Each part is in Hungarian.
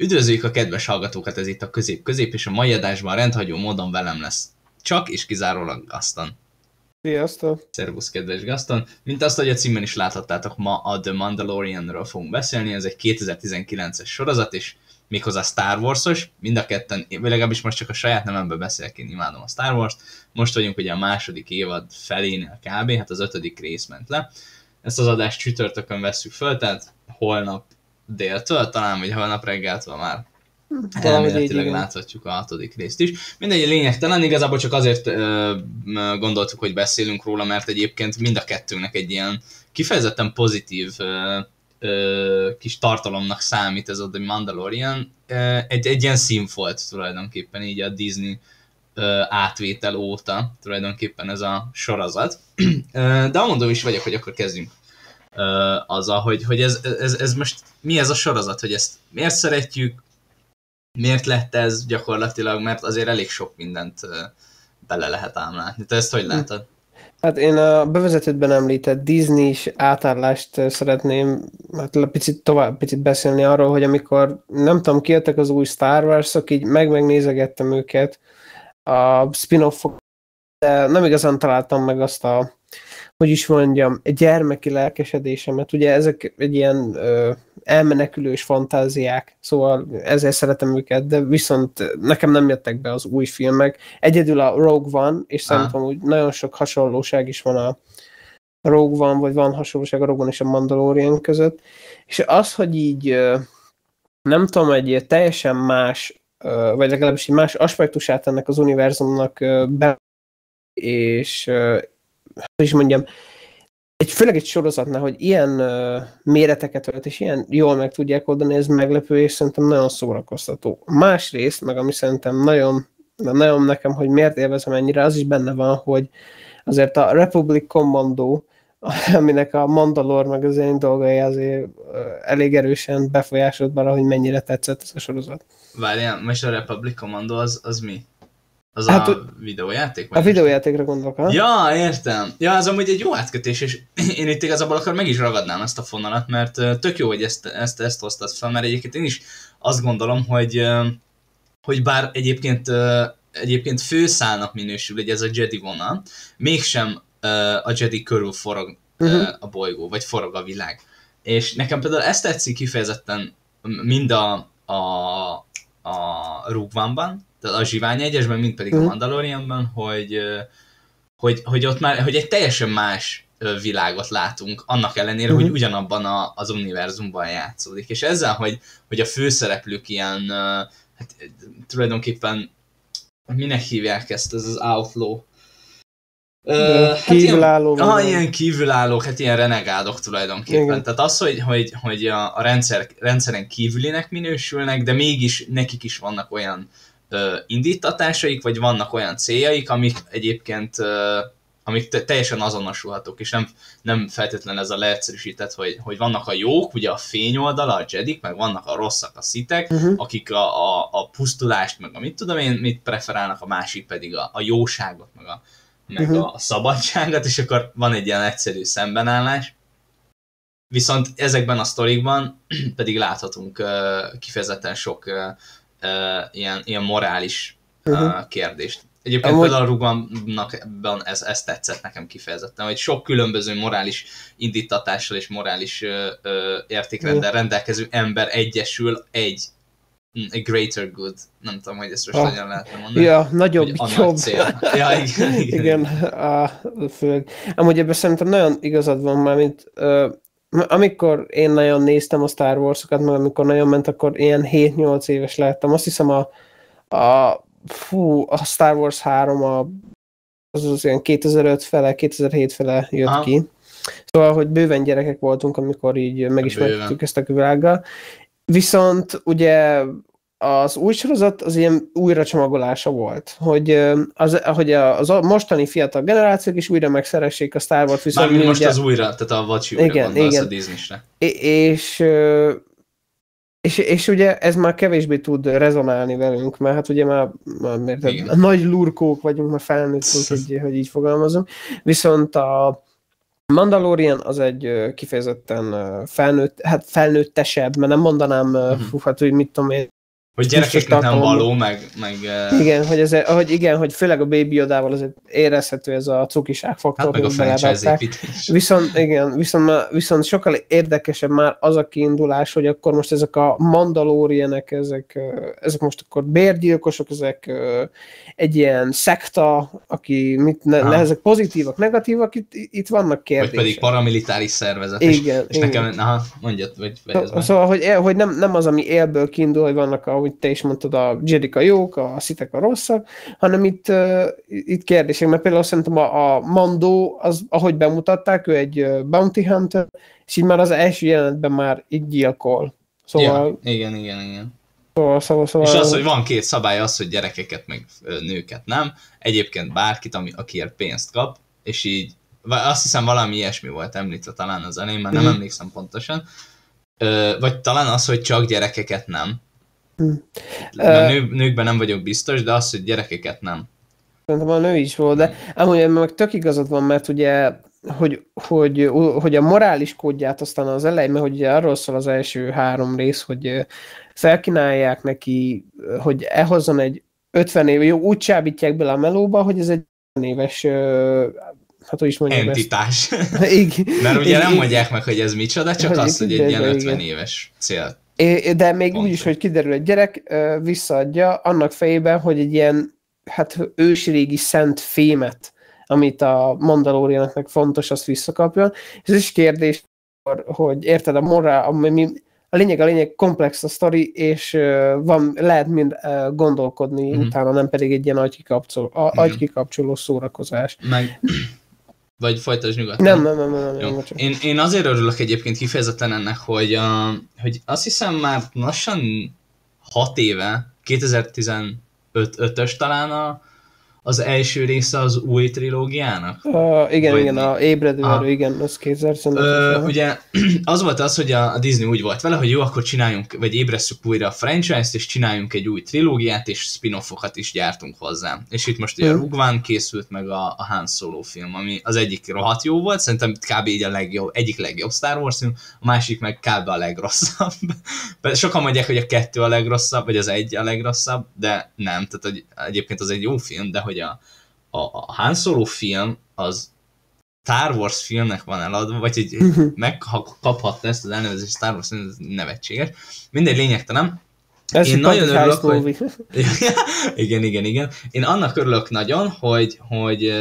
Üdvözöljük a kedves hallgatókat, ez itt a közép-közép, és a mai adásban rendhagyó módon velem lesz. Csak és kizárólag Gaston. Sziasztok! Szervusz, kedves Gaston! Mint azt, hogy a címben is láthattátok, ma a The Mandalorianről fogunk beszélni, ez egy 2019-es sorozat, és méghozzá Star Wars-os, mind a ketten, vagy legalábbis most csak a saját nememből beszélek, én imádom a Star Wars-t. Most vagyunk ugye a második évad felénél kb, hát az ötödik rész ment le. Ezt az adást csütörtökön veszük föl, tehát holnap déltől, talán vagy holnap reggeltől már elméletileg láthatjuk a hatodik részt is. Mindegy, lényegtelen, igazából csak azért ö, gondoltuk, hogy beszélünk róla, mert egyébként mind a kettőnknek egy ilyen kifejezetten pozitív ö, ö, kis tartalomnak számít ez a The Mandalorian. Egy, egy ilyen színfolt tulajdonképpen így a Disney ö, átvétel óta tulajdonképpen ez a sorozat. De amondó is vagyok, hogy akkor kezdjünk uh, azzal, hogy, hogy ez, ez, ez most mi ez a sorozat, hogy ezt miért szeretjük, miért lett ez gyakorlatilag, mert azért elég sok mindent bele lehet ámlálni. Te ezt hogy látod? Hát én a bevezetőben említett disney is átállást szeretném hát picit tovább picit beszélni arról, hogy amikor nem tudom, kijöttek az új Star Wars-ok, így meg megnézegettem őket, a spin-offok, de nem igazán találtam meg azt a hogy is mondjam, gyermeki lelkesedésemet. Ugye ezek egy ilyen ö, elmenekülős fantáziák, szóval ezért szeretem őket, de viszont nekem nem jöttek be az új filmek. Egyedül a Rogue One, és ah. szerintem úgy nagyon sok hasonlóság is van a Rogue One, vagy van hasonlóság a Rogue One és a Mandalorian között. És az, hogy így nem tudom, egy teljesen más, vagy legalábbis egy más aspektusát ennek az univerzumnak be és hogy is mondjam, egy, főleg egy sorozatnál, hogy ilyen uh, méreteket ölt, és ilyen jól meg tudják oldani, ez meglepő, és szerintem nagyon szórakoztató. Másrészt, meg ami szerintem nagyon, nagyon nekem, hogy miért élvezem ennyire, az is benne van, hogy azért a Republic Commando, aminek a Mandalor meg az én dolgai azért uh, elég erősen befolyásolt arra, hogy mennyire tetszett ez a sorozat. Várjál, most a Republic Commando az, az mi? Az hát, a videójáték? A videójátékra gondolok, ha? Ja, értem. Ja, az amúgy egy jó átkötés, és én itt igazából akkor meg is ragadnám ezt a fonalat, mert tök jó, hogy ezt, ezt, ezt hoztad fel, mert egyébként én is azt gondolom, hogy, hogy bár egyébként, egyébként főszálnak minősül hogy ez a Jedi vonal, mégsem a Jedi körül forog uh-huh. a bolygó, vagy forog a világ. És nekem például ezt tetszik kifejezetten mind a, a, a Rogue a Zsivány egyesben, mint pedig a mhm. Mandalorianban, hogy, hogy, hogy ott már, hogy egy teljesen más világot látunk, annak ellenére, uh-huh. hogy mhm. ugyanabban a, az univerzumban játszódik. És ezzel, hogy, hogy a főszereplők ilyen, hát tulajdonképpen minek hívják ezt, ez az outlaw, Uh, hát. Ilyen, ah, ilyen kívülállók, hát ilyen renegádok tulajdonképpen. Igen. Tehát az, hogy, hogy, hogy a, a rendszer, rendszeren kívülinek minősülnek, de mégis nekik is vannak olyan ö, indítatásaik, vagy vannak olyan céljaik, amik egyébként amik te- teljesen azonosulhatók, és nem, nem feltétlenül ez a leegyszerűsített, hogy, hogy vannak a jók, ugye a fényoldala, a jedik, meg vannak a rosszak, a szitek, uh-huh. akik a, a, a pusztulást, meg a mit tudom én, mit preferálnak, a másik pedig a, a jóságot, meg a, meg uh-huh. a szabadságot, és akkor van egy ilyen egyszerű szembenállás. Viszont ezekben a sztorikban pedig láthatunk uh, kifejezetten sok uh, uh, ilyen, ilyen morális uh, uh-huh. kérdést. Egyébként Amúgy... például a Rugamnak ebben ez, ez tetszett nekem kifejezetten, hogy sok különböző morális indítatással és morális uh, uh, értékrendel rendelkező ember egyesül egy a greater good. Nem tudom, hogy ezt most ah. hogyan lehetne mondani. Ja, nagyobb, jobb. Cél. Ja, igen, igen. igen a, főleg. Amúgy ebben szerintem nagyon igazad van már, mint amikor én nagyon néztem a Star Wars-okat, meg amikor nagyon ment, akkor ilyen 7-8 éves lettem. Azt hiszem a, a, fú, a Star Wars 3 a, az az ilyen 2005 fele, 2007 fele jött Aha. ki. Szóval, hogy bőven gyerekek voltunk, amikor így megismertük ezt a világgal. Viszont ugye az új sorozat az ilyen újra csomagolása volt, hogy, az, hogy az a mostani fiatal generációk is újra megszeressék a Star Wars. Viszont Mármint most ugye... az újra, tehát a Vacsi újra igen, igen. a Disney-re. És, és, és ugye ez már kevésbé tud rezonálni velünk, mert hát ugye már, már mert nagy lurkók vagyunk, már felnőttünk, hogy, hogy így fogalmazom. Viszont a, Mandalorian az egy kifejezetten felnőtt, hát felnőttesebb, mert nem mondanám, uh-huh. fú, hát úgy mit tudom én, hogy gyerekeknek nem való, meg... meg igen, hogy ez, hogy igen, hogy főleg a Baby Yoda-val azért érezhető ez a cukiság faktor. Hát meg a franchise Viszont, igen, viszont, viszont sokkal érdekesebb már az a kiindulás, hogy akkor most ezek a mandalórianek, ezek, ezek most akkor bérgyilkosok, ezek egy ilyen szekta, aki mit, ne, le, ezek pozitívak, negatívak, itt, itt vannak kérdések. Vagy pedig paramilitáris szervezet. Igen, és, és igen. nekem, aha, mondjad, vagy, so, Szóval, hogy, hogy nem, nem az, ami élből kiindul, hogy vannak a ahogy te is mondtad, a Jedik a jók, a szitek a rosszak, hanem itt, uh, itt kérdések, mert például szerintem a, a Mandó, az, ahogy bemutatták, ő egy bounty hunter, és így már az első jelenetben már így gyilkol. Szóval... Ja, igen, igen, igen. Szóval, szóval, szóval... És az, hogy van két szabály, az, hogy gyerekeket meg nőket nem. Egyébként bárkit, ami, akiért pénzt kap, és így azt hiszem valami ilyesmi volt említve talán az elején, mert nem mm. emlékszem pontosan. Ö, vagy talán az, hogy csak gyerekeket nem. Hmm. Nő, nőkben nem vagyok biztos, de az, hogy gyerekeket nem. Szerintem a nő is volt, de amúgy meg tök igazad van, mert ugye hogy, hogy, hogy a morális kódját aztán az elején, mert hogy ugye arról szól az első három rész, hogy felkínálják neki, hogy elhozzon egy 50 év, jó, úgy csábítják bele a melóba, hogy ez egy éves hát hogy is mondjam Entitás. Mert ugye nem mondják meg, hogy ez micsoda, csak hogy az, hogy egy ilyen 50 éves cél É, de még úgy is, hogy kiderül, egy gyerek visszaadja annak fejében, hogy egy ilyen hát ősrégi szent fémet, amit a Mandalorianoknak fontos, azt visszakapjon. Ez is kérdés, hogy érted a morál, ami a lényeg, a lényeg komplex a sztori, és van, lehet mind gondolkodni mm-hmm. utána, nem pedig egy ilyen agykikapcsoló, agykikapcsoló szórakozás. Meg vagy folytasd nyugodtan. Nem, nem, nem, nem, nem, nem én, én azért örülök egyébként kifejezetten ennek, hogy, a, hogy azt hiszem már lassan 6 éve, 2015-ös talán a, az első része az új trilógiának? Uh, igen, Vagy igen, a ébredő erő, igen, az 2015 Ugye az volt az, hogy a Disney úgy volt vele, hogy jó, akkor csináljunk, vagy ébresszük újra a franchise-t, és csináljunk egy új trilógiát, és spin-offokat is gyártunk hozzá. És itt most ugye hmm. a One készült, meg a, a Han Solo film, ami az egyik rohadt jó volt, szerintem kb. így a legjobb, egyik legjobb Star Wars film, a másik meg kb. a legrosszabb. Sokan mondják, hogy a kettő a legrosszabb, vagy az egy a legrosszabb, de nem, tehát hogy egyébként az egy jó film, de hogy hogy a, a, a Han Solo film az Star Wars filmnek van eladva, vagy hogy megkaphatta ezt az elnevezést Star Wars film, ez nevetséges. Mindegy lényegtelen. Ez Én nagyon örülök, hogy... igen, igen, igen. Én annak örülök nagyon, hogy, hogy,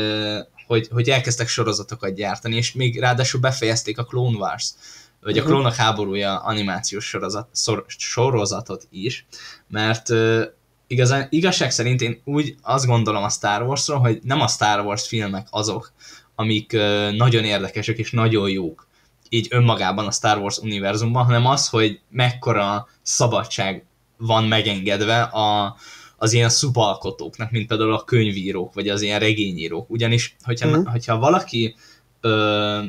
hogy, hogy elkezdtek sorozatokat gyártani, és még ráadásul befejezték a Clone Wars, vagy a mhm. Klónok háborúja animációs sorozat, szor, sorozatot is, mert igazán, igazság szerint én úgy azt gondolom a Star Warsról, hogy nem a Star Wars filmek azok, amik nagyon érdekesek és nagyon jók így önmagában a Star Wars univerzumban, hanem az, hogy mekkora szabadság van megengedve a, az ilyen szubalkotóknak, mint például a könyvírók, vagy az ilyen regényírók. Ugyanis, hogyha, mm. hogyha valaki ö,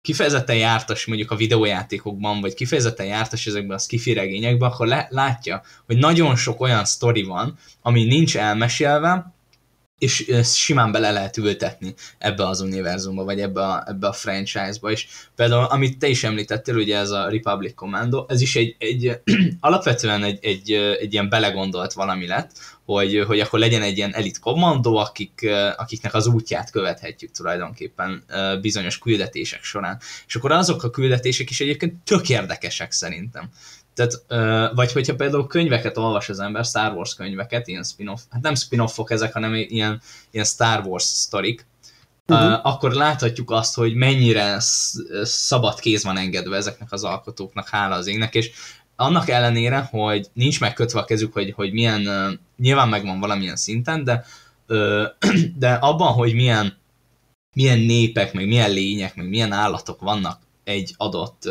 kifejezetten jártas mondjuk a videójátékokban, vagy kifejezetten jártas ezekben a skifi regényekben, akkor le, látja, hogy nagyon sok olyan sztori van, ami nincs elmesélve, és simán bele lehet ültetni ebbe az univerzumba, vagy ebbe a, ebbe a franchise-ba, és például, amit te is említettél, ugye ez a Republic Commando, ez is egy, egy alapvetően egy, egy, egy ilyen belegondolt valami lett, hogy, hogy akkor legyen egy ilyen elit kommandó, akik, akiknek az útját követhetjük tulajdonképpen bizonyos küldetések során. És akkor azok a küldetések is egyébként tök érdekesek szerintem. Tehát, vagy hogyha például könyveket olvas az ember, Star Wars könyveket, ilyen spin-off, hát nem spin-offok ezek, hanem ilyen, ilyen Star Wars sztorik, uh-huh. akkor láthatjuk azt, hogy mennyire szabad kéz van engedve ezeknek az alkotóknak, hála az égnek, és annak ellenére, hogy nincs megkötve a kezük, hogy, hogy milyen, nyilván megvan valamilyen szinten, de, de abban, hogy milyen, milyen népek, meg milyen lények, meg milyen állatok vannak egy adott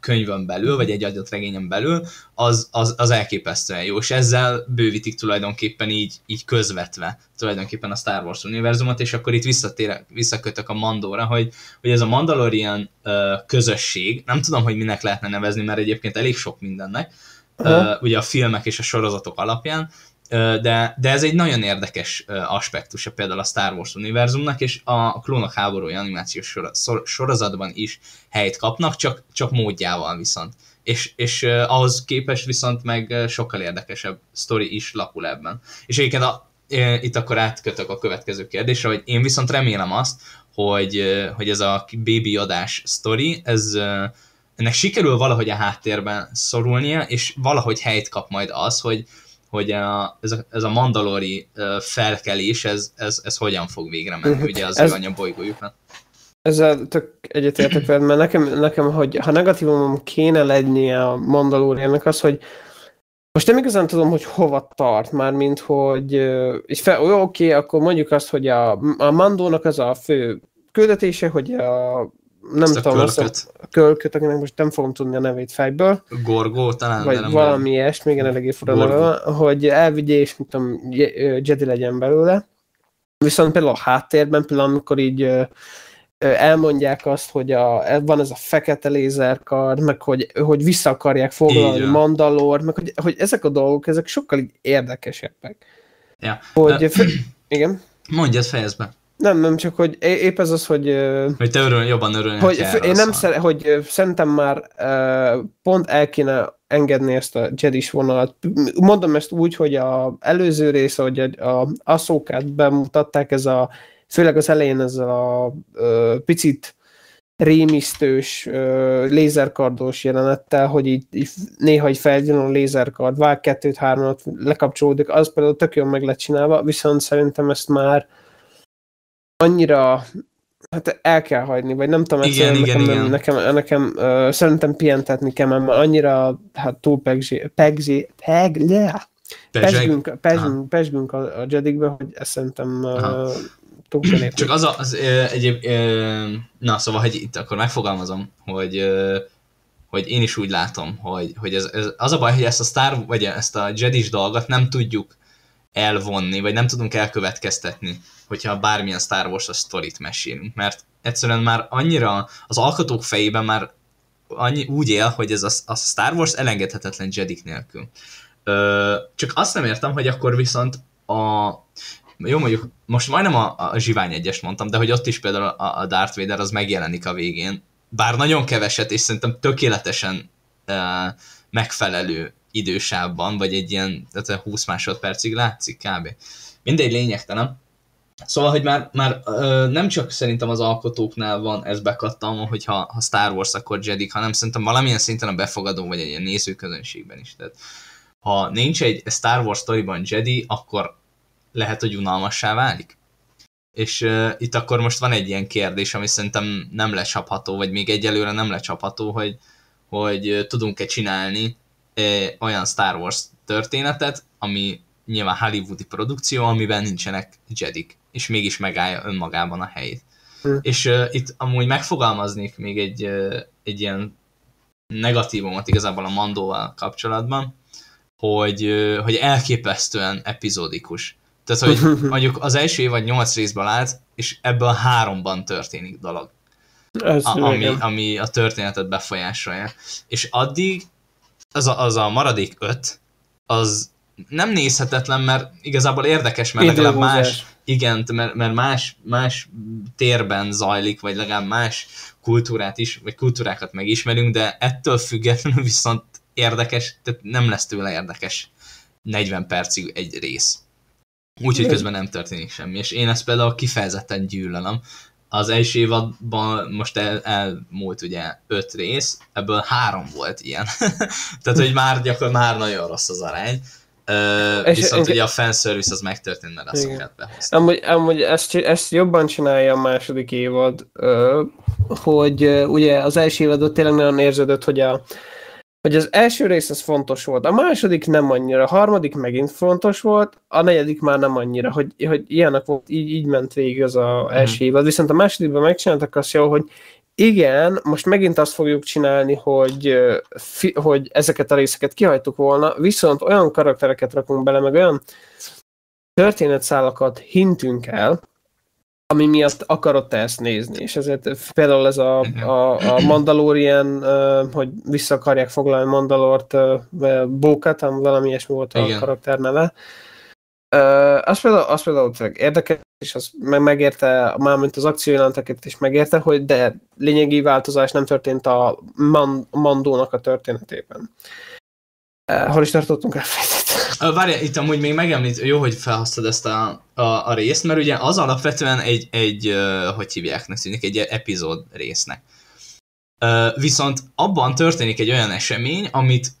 könyvön belül, vagy egy adott regényen belül, az, az, az elképesztően jó, és ezzel bővítik tulajdonképpen így, így közvetve tulajdonképpen a Star Wars univerzumot, és akkor itt visszatérek, visszakötök a Mandóra, hogy, hogy ez a Mandalorian ö, közösség, nem tudom, hogy minek lehetne nevezni, mert egyébként elég sok mindennek, ö, ugye a filmek és a sorozatok alapján, de, de ez egy nagyon érdekes aspektusa például a Star Wars univerzumnak, és a Klónok háborúja animációs sorozatban is helyt kapnak, csak, csak módjával viszont. És, és ahhoz képest viszont meg sokkal érdekesebb sztori is lakul ebben. És egyébként a, itt akkor átkötök a következő kérdésre, hogy én viszont remélem azt, hogy, hogy ez a baby adás sztori, ez ennek sikerül valahogy a háttérben szorulnia, és valahogy helyt kap majd az, hogy, hogy a, ez, a, ez a mandalori felkelés, ez, ez, ez hogyan fog végre menni, mhm. ugye az ez, ő anyabolygójuknak. Ezzel tök egyetértek veled, mert nekem, nekem, hogy ha negatívum kéne lennie a Mandaloriannak az, hogy most nem igazán tudom, hogy hova tart már, mint hogy és fel, oké, okay, akkor mondjuk azt, hogy a, a Mandónak az a fő küldetése, hogy a nem Ezt tudom, azt a kölköt, akinek most nem fogom tudni a nevét fejből. Gorgó talán. Vagy nem valami ilyesmi, még eléggé fura neve, hogy elvigye és mit tudom, Jedi legyen belőle. Viszont például a háttérben, például amikor így elmondják azt, hogy a, van ez a fekete lézerkard, meg hogy, hogy vissza akarják foglalni Mandalor, meg hogy, hogy ezek a dolgok, ezek sokkal érdekesebbek. Ja. Hogy, uh, igen. Mondjad, fejezd be. Nem, nem, csak hogy épp ez az, hogy... Hogy te örül, jobban örülnél hogy Én nem szer, hogy szerintem már pont el kéne engedni ezt a Jedis vonalat. Mondom ezt úgy, hogy a előző rész, hogy a, a Aszókát bemutatták, ez a, főleg az elején ez a, a picit rémisztős, lézerkardos jelenettel, hogy így, így néha így felgyűn a lézerkard, vág kettőt, hármat, lekapcsolódik, az például tök jól meg lett csinálva, viszont szerintem ezt már annyira hát el kell hagyni, vagy nem tudom, igen, igen, nekem, igen. nekem, nekem uh, szerintem pihentetni kell, mert annyira hát túl pegzi, pegzi, peg, le, pesgünk, pesgünk, pesgünk a, a Jedikbe, hogy ezt szerintem uh, túl Csak az, a, az uh, egyéb, uh, na szóval, hogy itt akkor megfogalmazom, hogy uh, hogy én is úgy látom, hogy, hogy ez, ez, az a baj, hogy ezt a Star, vagy ezt a Jedis dolgot nem tudjuk elvonni, vagy nem tudunk elkövetkeztetni, hogyha bármilyen Star Wars-os sztorit mesélünk, mert egyszerűen már annyira az alkotók fejében már annyi, úgy él, hogy ez a, a Star Wars elengedhetetlen Jedik nélkül. Ö, csak azt nem értem, hogy akkor viszont a jó mondjuk, most majdnem a, a Zsivány egyes mondtam, de hogy ott is például a, a Darth Vader az megjelenik a végén, bár nagyon keveset, és szerintem tökéletesen uh, megfelelő idősávban, vagy egy ilyen tehát 20 másodpercig látszik kb. Mindegy lényegtelen. Szóval, hogy már, már ö, nem csak szerintem az alkotóknál van ez bekattam, hogy ha, ha Star Wars, akkor Jedi, hanem szerintem valamilyen szinten a befogadó, vagy egy ilyen nézőközönségben is. Tehát, ha nincs egy Star Wars storyban Jedi, akkor lehet, hogy unalmassá válik. És uh, itt akkor most van egy ilyen kérdés, ami szerintem nem lecsapható, vagy még egyelőre nem lecsapható, hogy, hogy tudunk-e csinálni olyan Star Wars történetet, ami nyilván hollywoodi produkció, amiben nincsenek Jedik, és mégis megállja önmagában a helyét. Hm. És uh, itt amúgy megfogalmaznék még egy, uh, egy ilyen negatívumot igazából a Mandóval kapcsolatban, hogy, uh, hogy elképesztően epizódikus. Tehát, hogy mondjuk az első évad nyolc részből állt, és ebből háromban történik dolog. Ez a, ami, ami a történetet befolyásolja. És addig az a, az a maradék öt, az nem nézhetetlen, mert igazából érdekes, mert legalább más, igen, mert, mert más, más térben zajlik, vagy legalább más kultúrát is, vagy kultúrákat megismerünk, de ettől függetlenül viszont érdekes, tehát nem lesz tőle érdekes 40 percig egy rész. Úgyhogy közben nem történik semmi, és én ezt például kifejezetten gyűlölöm, az első évadban most el, elmúlt ugye öt rész, ebből három volt ilyen. Tehát, hogy már gyakorlatilag már nagyon rossz az arány. És viszont ugye a fanservice az megtörtént, mert azokat behoztam. Amúgy, amúgy ezt, ezt jobban csinálja a második évad, hogy ugye az első évadot tényleg nagyon érződött, hogy a, hogy az első rész az fontos volt, a második nem annyira, a harmadik megint fontos volt, a negyedik már nem annyira, hogy, hogy ilyenek volt, így, így ment végig az a uh-huh. első évad, viszont a másodikban megcsináltak azt jól, hogy igen, most megint azt fogjuk csinálni, hogy, hogy ezeket a részeket kihajtuk volna, viszont olyan karaktereket rakunk bele, meg olyan történetszálakat hintünk el, ami miatt akarod te ezt nézni, és ezért például ez a, a, a Mandalorian, hogy vissza akarják foglalni Mandalort, Bókat, valami ilyesmi volt a Igen. karakter neve, Uh, az például, az például érdekes, és az meg megérte, mármint az akciójelenteket is megérte, hogy de lényegi változás nem történt a man, Mandónak a történetében. Uh, hol is tartottunk elfelejtett? Várj, itt amúgy még megemlít, jó, hogy felhoztad ezt a, a, a részt, mert ugye az alapvetően egy, egy hogy hívják, szűnik, egy epizód résznek. Viszont abban történik egy olyan esemény, amit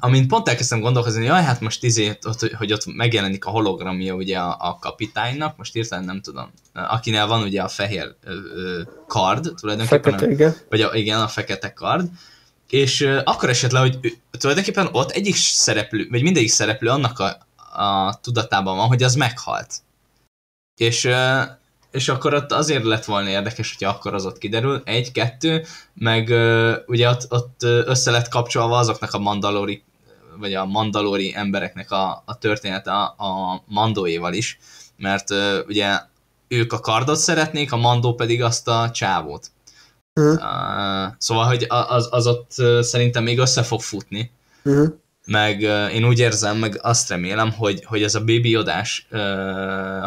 amint pont elkezdtem gondolkozni, hogy jaj, hát most izé, ott, hogy ott megjelenik a hologramja ugye a, a kapitánynak, most írtam, nem tudom, akinél van ugye a fehér ö, ö, kard tulajdonképpen, fekete, igen. vagy a, igen, a fekete kard, és ö, akkor esett hogy tulajdonképpen ott egyik szereplő, vagy mindegyik szereplő annak a, a tudatában van, hogy az meghalt. És és akkor ott azért lett volna érdekes, hogyha akkor az ott kiderül, egy, kettő, meg uh, ugye ott, ott össze lett kapcsolva azoknak a mandalori, vagy a mandalori embereknek a, a története a, a mandóéval is, mert uh, ugye ők a kardot szeretnék, a mandó pedig azt a csávót. Uh-huh. Uh, szóval, hogy az, az ott szerintem még össze fog futni. Uh-huh meg uh, én úgy érzem, meg azt remélem, hogy, hogy ez a baby odás uh,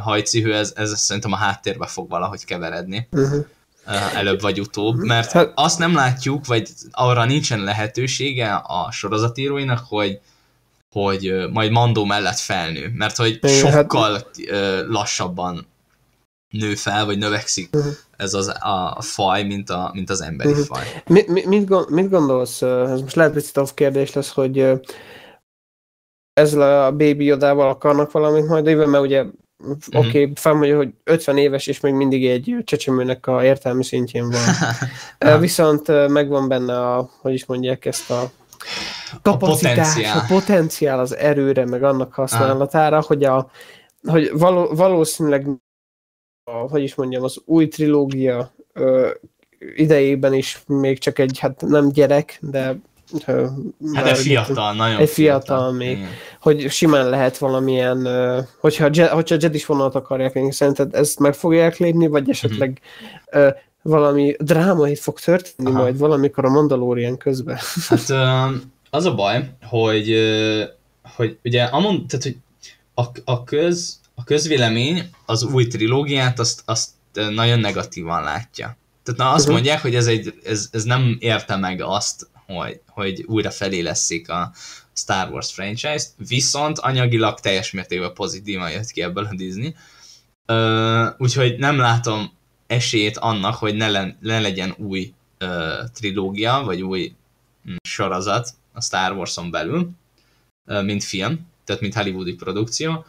hajcihő, ez, ez szerintem a háttérbe fog valahogy keveredni. Uh-huh. Uh, előbb vagy utóbb, mert hát, azt nem látjuk, vagy arra nincsen lehetősége a sorozatíróinak, hogy hogy majd Mandó mellett felnő, mert hogy hát- sokkal hát... lassabban nő fel, vagy növekszik uh-huh. ez az a, a faj, mint, a, mint az emberi uh-huh. faj. Mi, mi, mit, mit gondolsz, ez most lehet picit off kérdés lesz, hogy ezzel a Baby Yodával akarnak valamit majd éve, mert ugye mm-hmm. oké, okay, felmondja, hogy 50 éves, és még mindig egy csecsemőnek a értelmi szintjén van. Viszont megvan benne a, hogy is mondják ezt a kapacitás, a potenciál, a potenciál az erőre, meg annak használatára, ah. hogy, a, hogy való, valószínűleg a, hogy is mondjam, az új trilógia ö, idejében is még csak egy, hát nem gyerek, de Hát egy fiatal, nagyon Egy fiatal, fiatal még. Igen. Hogy simán lehet valamilyen, hogyha, hogyha Jedis vonalat akarják lépni, szerinted ezt meg fogják lépni, vagy esetleg mm-hmm. uh, valami drámai fog történni Aha. majd valamikor a Mandalorian közben? Hát az a baj, hogy, hogy ugye amond, tehát, hogy a, a, köz, a közvélemény az új trilógiát azt, azt nagyon negatívan látja. Tehát na, azt uh-huh. mondják, hogy ez, egy, ez, ez nem érte meg azt, hogy, hogy újra felé leszik a Star Wars franchise-t, viszont anyagilag teljes mértékben pozitívan jött ki ebből a Disney. Uh, úgyhogy nem látom esélyét annak, hogy ne, le, ne legyen új uh, trilógia, vagy új um, sorozat a Star Wars-on belül, uh, mint film, tehát mint hollywoodi produkció.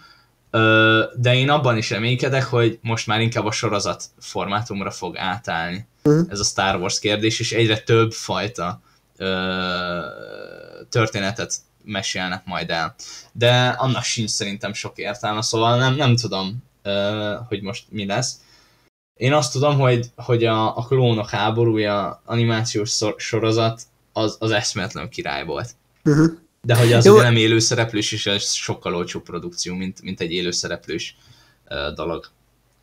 De én abban is reménykedek, hogy most már inkább a sorozat formátumra fog átállni uh-huh. ez a Star Wars kérdés, és egyre több fajta történetet mesélnek majd el. De annak sincs szerintem sok értelme, szóval nem, nem tudom, hogy most mi lesz. Én azt tudom, hogy, hogy a, a klónok háborúja animációs sorozat az, az eszméletlen király volt. Uh-huh. De hogy az Jó. ugye nem élőszereplős, és ez sokkal olcsóbb produkció, mint, mint egy élőszereplős uh, dolog.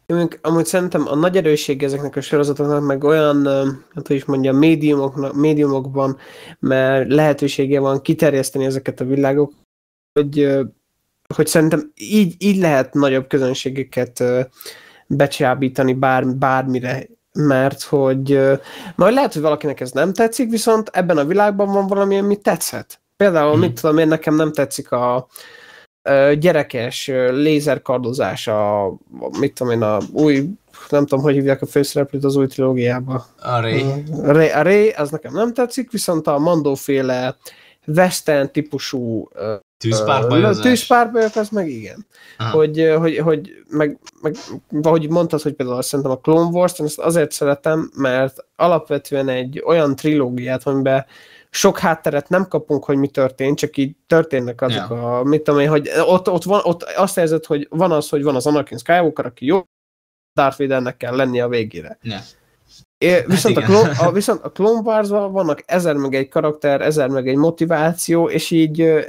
Én amúgy szerintem a nagy erősség ezeknek a sorozatoknak, meg olyan, hát hogy is mondjam, médiumoknak, médiumokban, mert lehetősége van kiterjeszteni ezeket a világok, hogy, hogy szerintem így, így lehet nagyobb közönségeket becsábítani bár, bármire, mert hogy majd lehet, hogy valakinek ez nem tetszik, viszont ebben a világban van valami, ami tetszett. Például, hmm. mit tudom én, nekem nem tetszik a, gyerekes lézerkardozás, a, mit tudom én, a új, nem tudom, hogy hívják a főszereplőt az új trilógiába. A Ray. A Ray, a Ray, az nekem nem tetszik, viszont a Mandóféle western típusú tűzpárbajozás. Tűzpárbajok, az meg igen. Hogy, hogy, hogy meg, meg, ahogy mondtad, hogy például szerintem a Clone Wars-t, ezt azért szeretem, mert alapvetően egy olyan trilógiát, amiben sok hátteret nem kapunk, hogy mi történt, csak így történnek azok ja. a, mit tudom én, hogy ott, ott, van, ott azt érzed, hogy van az, hogy van az Anakin Skywalker, aki jó, Darth Vadernek kell lennie a végére. Ja. É, viszont, hát a Clone, a, viszont a Clone wars vannak ezer meg egy karakter, ezer meg egy motiváció, és így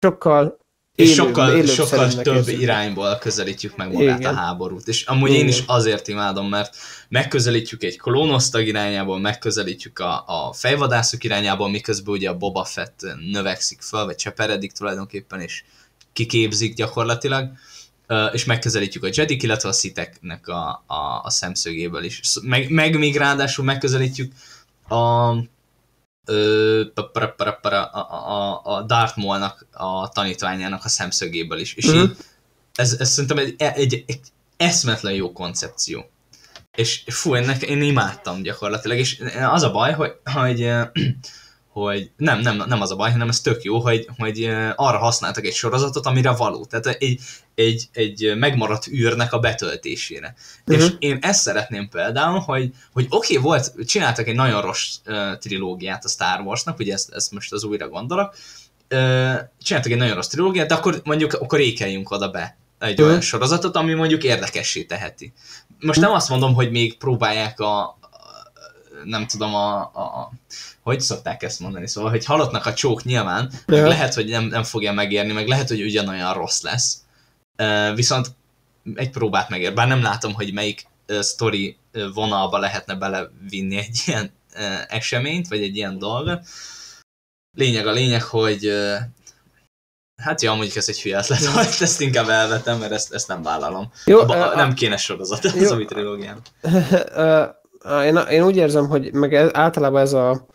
sokkal és sokkal, sokkal több érződik. irányból közelítjük meg magát Igen. a háborút. És amúgy Igen. én is azért imádom, mert megközelítjük egy klónosztag irányából, megközelítjük a, a fejvadászok irányából, miközben ugye a Boba Fett növekszik fel, vagy cseperedik tulajdonképpen, és kiképzik gyakorlatilag, és megközelítjük a Jedik, illetve a sziteknek a, a, a szemszögéből is. Meg, meg még ráadásul megközelítjük a, a, a, a Darth Maul-nak a tanítványának a szemszögéből is. És uh-huh. így, ez, ez szerintem egy, egy, egy eszmetlen jó koncepció. És fú, ennek én imádtam gyakorlatilag, és az a baj, hogy, hogy hogy nem, nem, nem az a baj, hanem ez tök jó, hogy, hogy arra használtak egy sorozatot, amire való. Tehát egy, egy, egy megmaradt űrnek a betöltésére. Uh-huh. És én ezt szeretném például, hogy, hogy oké, okay, volt, csináltak egy nagyon rossz uh, trilógiát a Star Warsnak, ugye ezt, ezt most az újra gondolok, uh, csináltak egy nagyon rossz trilógiát, de akkor mondjuk akkor ékeljünk oda be egy uh-huh. olyan sorozatot, ami mondjuk érdekessé teheti. Most nem azt mondom, hogy még próbálják a, nem tudom, a, a, hogy szokták ezt mondani, szóval, hogy halottnak a csók nyilván, ja. lehet, hogy nem, nem fogja megérni, meg lehet, hogy ugyanolyan rossz lesz. Uh, viszont egy próbát megér, bár nem látom, hogy melyik uh, story vonalba lehetne belevinni egy ilyen uh, eseményt, vagy egy ilyen dolgot. Lényeg a lényeg, hogy uh, Hát ja, mondjuk ez egy hülye ötlet, hogy ezt inkább elvetem, mert ezt, ezt nem vállalom. Jó, Abba, uh, nem kéne sorozat ez jó, a trilógián. én, én úgy érzem, hogy meg ez, általában ez a,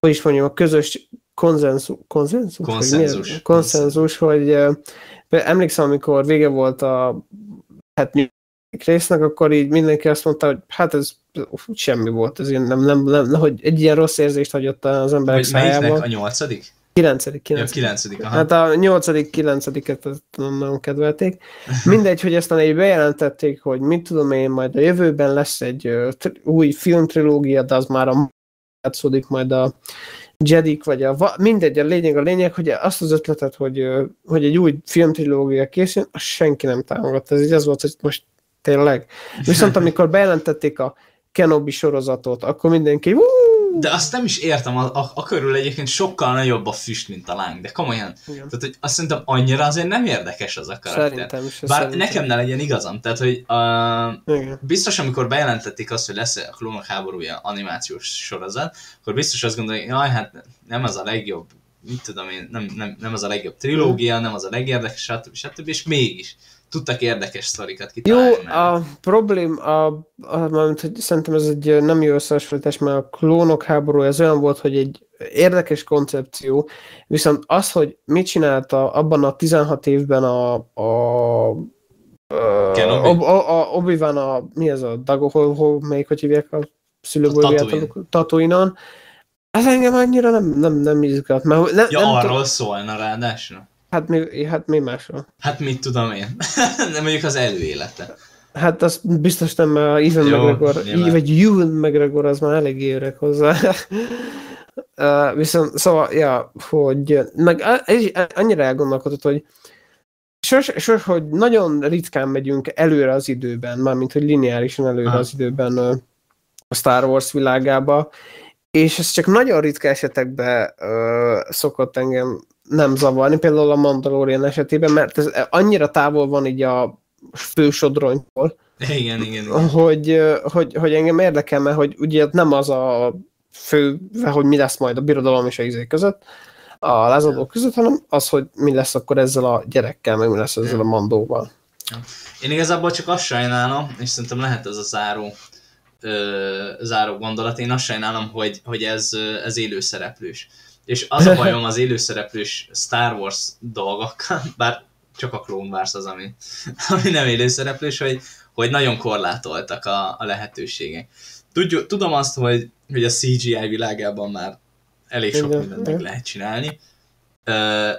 hogy is mondjam, a közös konzenzus, konzenzus, konszenzus, hogy, konszenzus, hogy emlékszem, amikor vége volt a hát résznek, akkor így mindenki azt mondta, hogy hát ez semmi volt, ez ilyen, nem, nem, nem, hogy egy ilyen rossz érzést hagyott az emberek hogy szájában. a nyolcadik? Kilencedik, kilencedik. Ja, kilencedik aha. Hát a nyolcadik, kilencediket nagyon kedvelték. Mindegy, hogy aztán egy bejelentették, hogy mit tudom én, majd a jövőben lesz egy új filmtrilógia, de az már a játszódik majd a Jedik, vagy a, mindegy, a lényeg a lényeg, hogy azt az ötletet, hogy, hogy egy új filmtrilógia készül, azt senki nem támogatta. Ez így az volt, hogy most tényleg. Viszont amikor bejelentették a Kenobi sorozatot, akkor mindenki, Woo! De azt nem is értem, a, a, a körül egyébként sokkal nagyobb a füst, mint a láng, de komolyan. Igen. Tehát, hogy azt szerintem annyira azért nem érdekes az a karakter. Szerintem is. Bár szerintem. nekem ne legyen igazam, tehát, hogy uh, biztos, amikor bejelentették azt, hogy lesz a klónok háborúja animációs sorozat, akkor biztos azt gondolják, hogy hát nem az a legjobb, mit tudom én, nem, nem, nem az a legjobb trilógia, nem az a legérdekesebb, stb. stb. és mégis tudtak érdekes sztorikat kitalálni. Jó, a problém, a, a, mert, hogy szerintem ez egy nem jó összehasonlítás, mert a klónok háború ez olyan volt, hogy egy érdekes koncepció, viszont az, hogy mit csinálta abban a 16 évben a, a Kenobi? A, a, a Obi-Wan a, mi ez a Dago, hol, hol melyik, hogy hívják a szülőből Tatooine-on, ez engem annyira nem, nem, nem izgat. Mert ne, ja, nem arról t- szólna ráadásul. Hát mi, hát mi másról? Hát mit tudom én? nem mondjuk az előélete. Hát az biztos nem, a Ivan McGregor, vagy Ewan McGregor az már elég öreg hozzá. uh, viszont, szóval, ja, hogy meg annyira elgondolkodott, hogy sos, sos, hogy nagyon ritkán megyünk előre az időben, mármint, hogy lineárisan előre ah. az időben a Star Wars világába, és ez csak nagyon ritka esetekben uh, szokott engem nem zavarni, például a Mandalorian esetében, mert ez annyira távol van így a fősodronytól, igen, igen, igen. Hogy, hogy, hogy engem érdekel, mert hogy ugye nem az a fő, hogy mi lesz majd a birodalom és a izé között, a lázadók között, hanem az, hogy mi lesz akkor ezzel a gyerekkel, meg mi lesz ezzel a mandóval. Én igazából csak azt sajnálom, és szerintem lehet ez a záró, ö, záró gondolat, én azt sajnálom, hogy, hogy ez, ez élő szereplős. És az a bajom az élőszereplős Star Wars dolgokkal, bár csak a Clone Wars az, ami, ami nem élőszereplős, hogy, hogy nagyon korlátoltak a, a lehetőségek. Tudjuk, tudom azt, hogy, hogy a CGI világában már elég sok mindent meg lehet csinálni,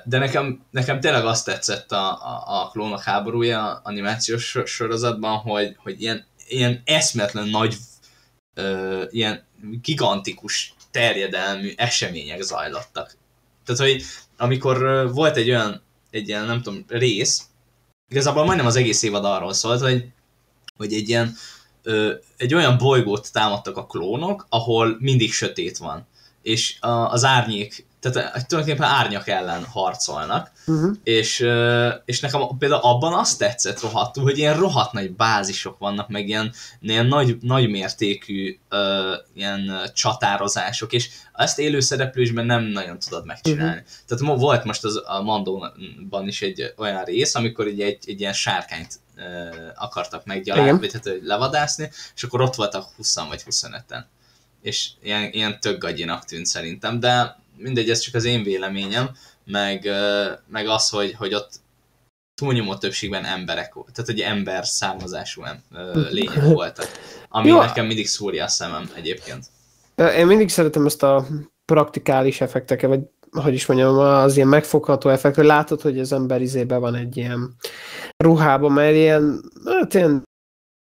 de nekem, nekem tényleg azt tetszett a, a, a klónok háborúja animációs sorozatban, hogy, hogy ilyen, ilyen eszmetlen nagy, ilyen gigantikus terjedelmű események zajlottak. Tehát, hogy amikor volt egy olyan, egy ilyen, nem tudom, rész, igazából majdnem az egész évad arról szólt, hogy, hogy egy ilyen, ö, egy olyan bolygót támadtak a klónok, ahol mindig sötét van. És a, az árnyék, tehát tulajdonképpen árnyak ellen harcolnak, uh-huh. és, és nekem például abban azt tetszett rohadtul, hogy ilyen rohadt nagy bázisok vannak, meg ilyen, ilyen nagy, nagy mértékű uh, ilyen csatározások, és ezt élő szereplősben nem nagyon tudod megcsinálni. Uh-huh. Tehát volt most az, a Mandóban is egy olyan rész, amikor egy, egy, egy ilyen sárkányt uh, akartak meggyalálni, vagy hát levadászni, és akkor ott voltak 20 vagy 25-en és ilyen, ilyen tök gagyinak tűnt szerintem, de mindegy, ez csak az én véleményem, meg, meg az, hogy, hogy ott túlnyomó többségben emberek, tehát egy ember származású lények voltak, ami Jó. nekem mindig szúrja a szemem egyébként. Én mindig szeretem ezt a praktikális effekteket, vagy hogy is mondjam, az ilyen megfogható effekt, hogy látod, hogy az ember izébe van egy ilyen ruhában, mert ilyen, hát ilyen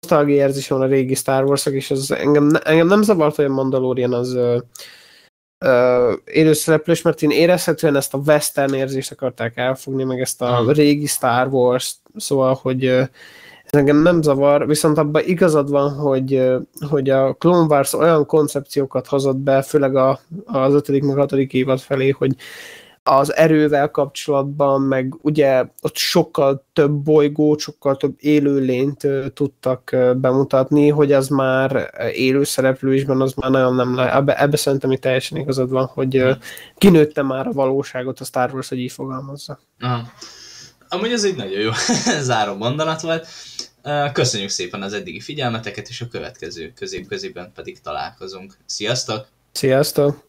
nosztalgia érzés van a régi Star wars és az engem, engem nem zavart, hogy a Mandalorian az ö, ö, élőszereplős, mert én érezhetően ezt a western érzést akarták elfogni, meg ezt a hmm. régi Star Wars, szóval, hogy ö, ez engem nem zavar, viszont abban igazad van, hogy, hogy a Clone Wars olyan koncepciókat hozott be, főleg a, az ötödik meg hatodik évad felé, hogy az erővel kapcsolatban, meg ugye ott sokkal több bolygót, sokkal több élőlényt tudtak bemutatni, hogy az már élő szereplőisben az már nagyon nem lehet. Ebbe, ebbe szerintem itt teljesen igazad van, hogy kinőtte már a valóságot a Star Wars, hogy így fogalmazza. Aha. Amúgy ez egy nagyon jó záró mondanat volt. Köszönjük szépen az eddigi figyelmeteket, és a következő közép-közében pedig találkozunk. Sziasztok! Sziasztok!